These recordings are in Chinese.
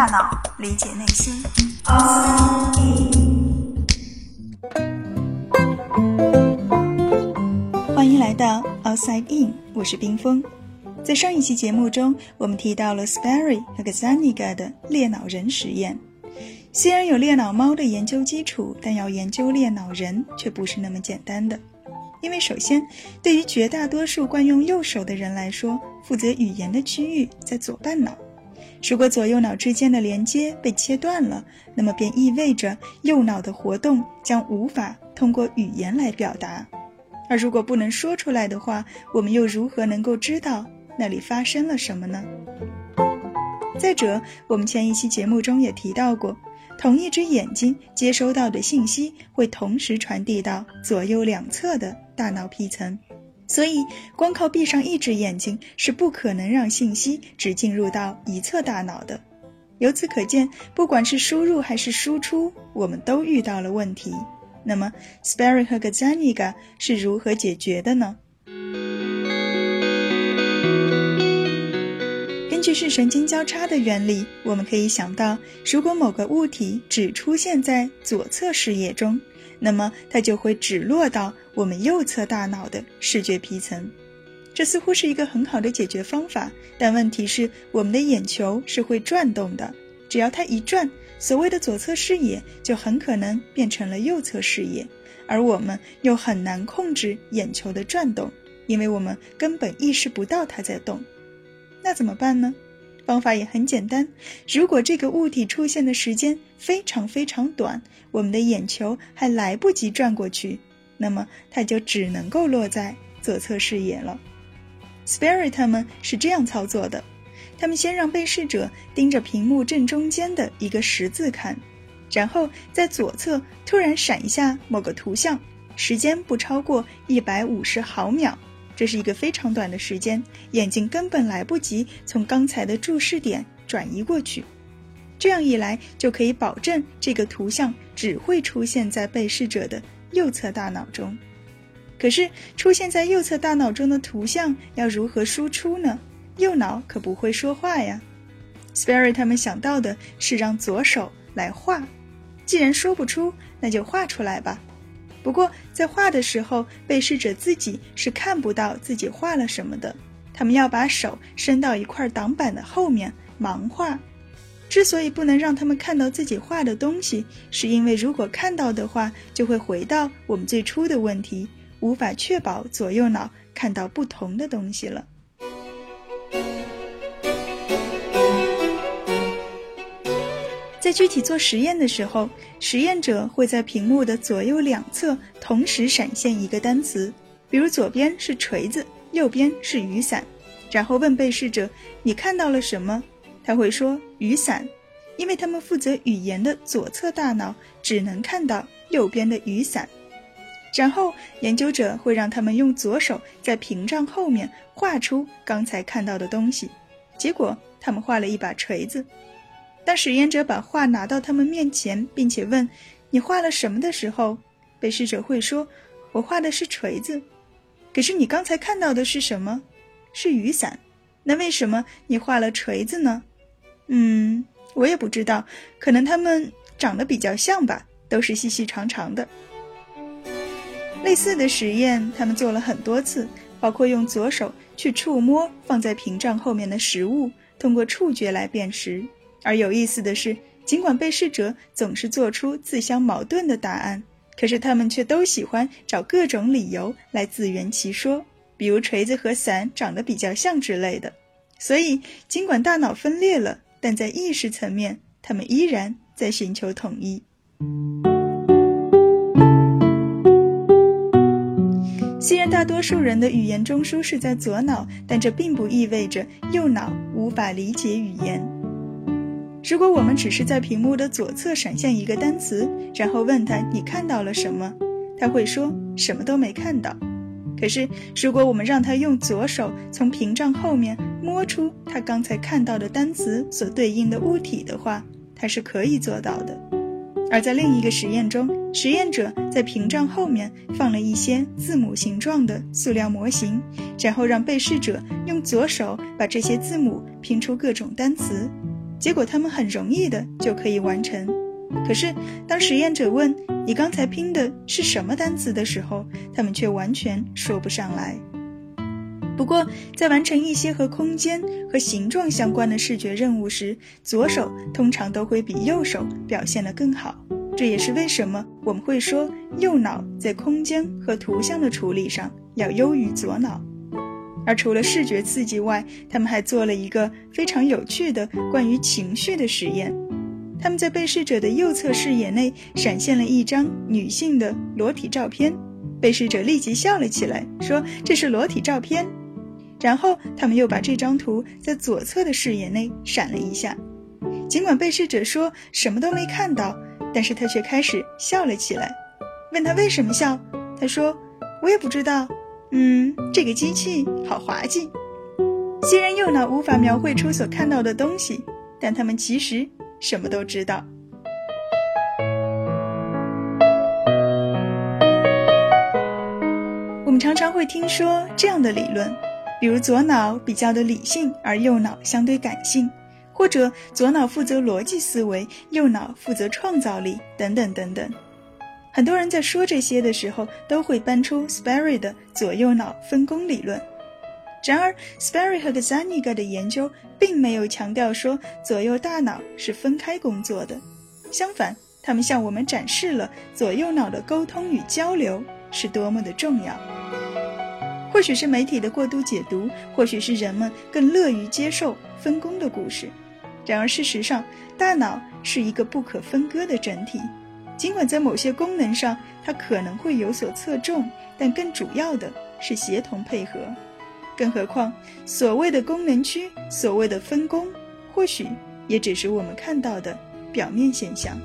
大脑，理解内心。欢迎来到 Outside In，我是冰峰。在上一期节目中，我们提到了 Sperry 和 Gazzaniga 的猎脑人实验。虽然有猎脑猫的研究基础，但要研究猎脑人却不是那么简单的。因为首先，对于绝大多数惯用右手的人来说，负责语言的区域在左半脑。如果左右脑之间的连接被切断了，那么便意味着右脑的活动将无法通过语言来表达。而如果不能说出来的话，我们又如何能够知道那里发生了什么呢？再者，我们前一期节目中也提到过。同一只眼睛接收到的信息会同时传递到左右两侧的大脑皮层，所以光靠闭上一只眼睛是不可能让信息只进入到一侧大脑的。由此可见，不管是输入还是输出，我们都遇到了问题。那么，Sperry 和 Gazzaniga 是如何解决的呢？根据视神经交叉的原理，我们可以想到，如果某个物体只出现在左侧视野中，那么它就会只落到我们右侧大脑的视觉皮层。这似乎是一个很好的解决方法，但问题是，我们的眼球是会转动的，只要它一转，所谓的左侧视野就很可能变成了右侧视野，而我们又很难控制眼球的转动，因为我们根本意识不到它在动。那怎么办呢？方法也很简单。如果这个物体出现的时间非常非常短，我们的眼球还来不及转过去，那么它就只能够落在左侧视野了。Sperry 他们是这样操作的：他们先让被试者盯着屏幕正中间的一个十字看，然后在左侧突然闪一下某个图像，时间不超过一百五十毫秒。这是一个非常短的时间，眼睛根本来不及从刚才的注视点转移过去。这样一来，就可以保证这个图像只会出现在被试者的右侧大脑中。可是，出现在右侧大脑中的图像要如何输出呢？右脑可不会说话呀。Sperry 他们想到的是让左手来画。既然说不出，那就画出来吧。不过，在画的时候，被试者自己是看不到自己画了什么的。他们要把手伸到一块挡板的后面盲画。之所以不能让他们看到自己画的东西，是因为如果看到的话，就会回到我们最初的问题，无法确保左右脑看到不同的东西了。在具体做实验的时候，实验者会在屏幕的左右两侧同时闪现一个单词，比如左边是锤子，右边是雨伞，然后问被试者：“你看到了什么？”他会说：“雨伞。”因为他们负责语言的左侧大脑只能看到右边的雨伞。然后研究者会让他们用左手在屏障后面画出刚才看到的东西，结果他们画了一把锤子。当实验者把画拿到他们面前，并且问：“你画了什么？”的时候，被试者会说：“我画的是锤子。”可是你刚才看到的是什么？是雨伞。那为什么你画了锤子呢？嗯，我也不知道，可能它们长得比较像吧，都是细细长长的。类似的实验，他们做了很多次，包括用左手去触摸放在屏障后面的食物，通过触觉来辨识。而有意思的是，尽管被试者总是做出自相矛盾的答案，可是他们却都喜欢找各种理由来自圆其说，比如锤子和伞长得比较像之类的。所以，尽管大脑分裂了，但在意识层面，他们依然在寻求统一。虽然大多数人的语言中枢是在左脑，但这并不意味着右脑无法理解语言。如果我们只是在屏幕的左侧闪现一个单词，然后问他你看到了什么，他会说什么都没看到。可是如果我们让他用左手从屏障后面摸出他刚才看到的单词所对应的物体的话，他是可以做到的。而在另一个实验中，实验者在屏障后面放了一些字母形状的塑料模型，然后让被试者用左手把这些字母拼出各种单词。结果他们很容易的就可以完成。可是当实验者问你刚才拼的是什么单词的时候，他们却完全说不上来。不过，在完成一些和空间和形状相关的视觉任务时，左手通常都会比右手表现得更好。这也是为什么我们会说右脑在空间和图像的处理上要优于左脑。而除了视觉刺激外，他们还做了一个非常有趣的关于情绪的实验。他们在被试者的右侧视野内闪现了一张女性的裸体照片，被试者立即笑了起来，说这是裸体照片。然后他们又把这张图在左侧的视野内闪了一下，尽管被试者说什么都没看到，但是他却开始笑了起来。问他为什么笑，他说：“我也不知道。嗯，这个机器好滑稽。”虽然右脑无法描绘出所看到的东西，但他们其实什么都知道。我们常常会听说这样的理论。比如左脑比较的理性，而右脑相对感性，或者左脑负责逻辑思维，右脑负责创造力，等等等等。很多人在说这些的时候，都会搬出 Sperry 的左右脑分工理论。然而，Sperry 和 Gazzaniga 的研究并没有强调说左右大脑是分开工作的，相反，他们向我们展示了左右脑的沟通与交流是多么的重要。或许是媒体的过度解读，或许是人们更乐于接受分工的故事。然而，事实上，大脑是一个不可分割的整体。尽管在某些功能上它可能会有所侧重，但更主要的是协同配合。更何况，所谓的功能区，所谓的分工，或许也只是我们看到的表面现象。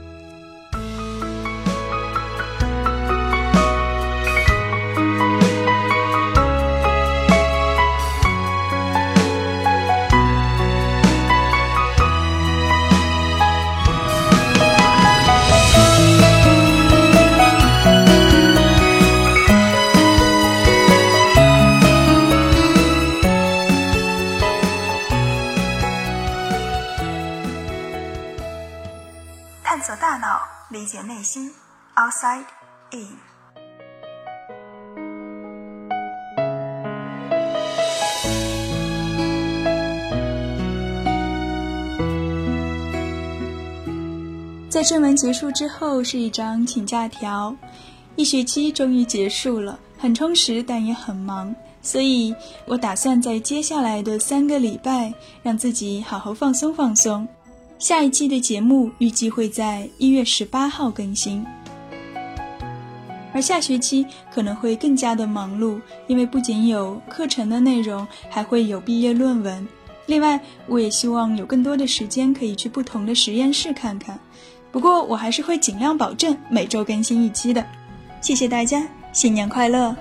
探索大脑理解内心，outside in。在正文结束之后，是一张请假条。一学期终于结束了，很充实，但也很忙，所以我打算在接下来的三个礼拜，让自己好好放松放松。下一期的节目预计会在一月十八号更新，而下学期可能会更加的忙碌，因为不仅有课程的内容，还会有毕业论文。另外，我也希望有更多的时间可以去不同的实验室看看。不过，我还是会尽量保证每周更新一期的。谢谢大家，新年快乐！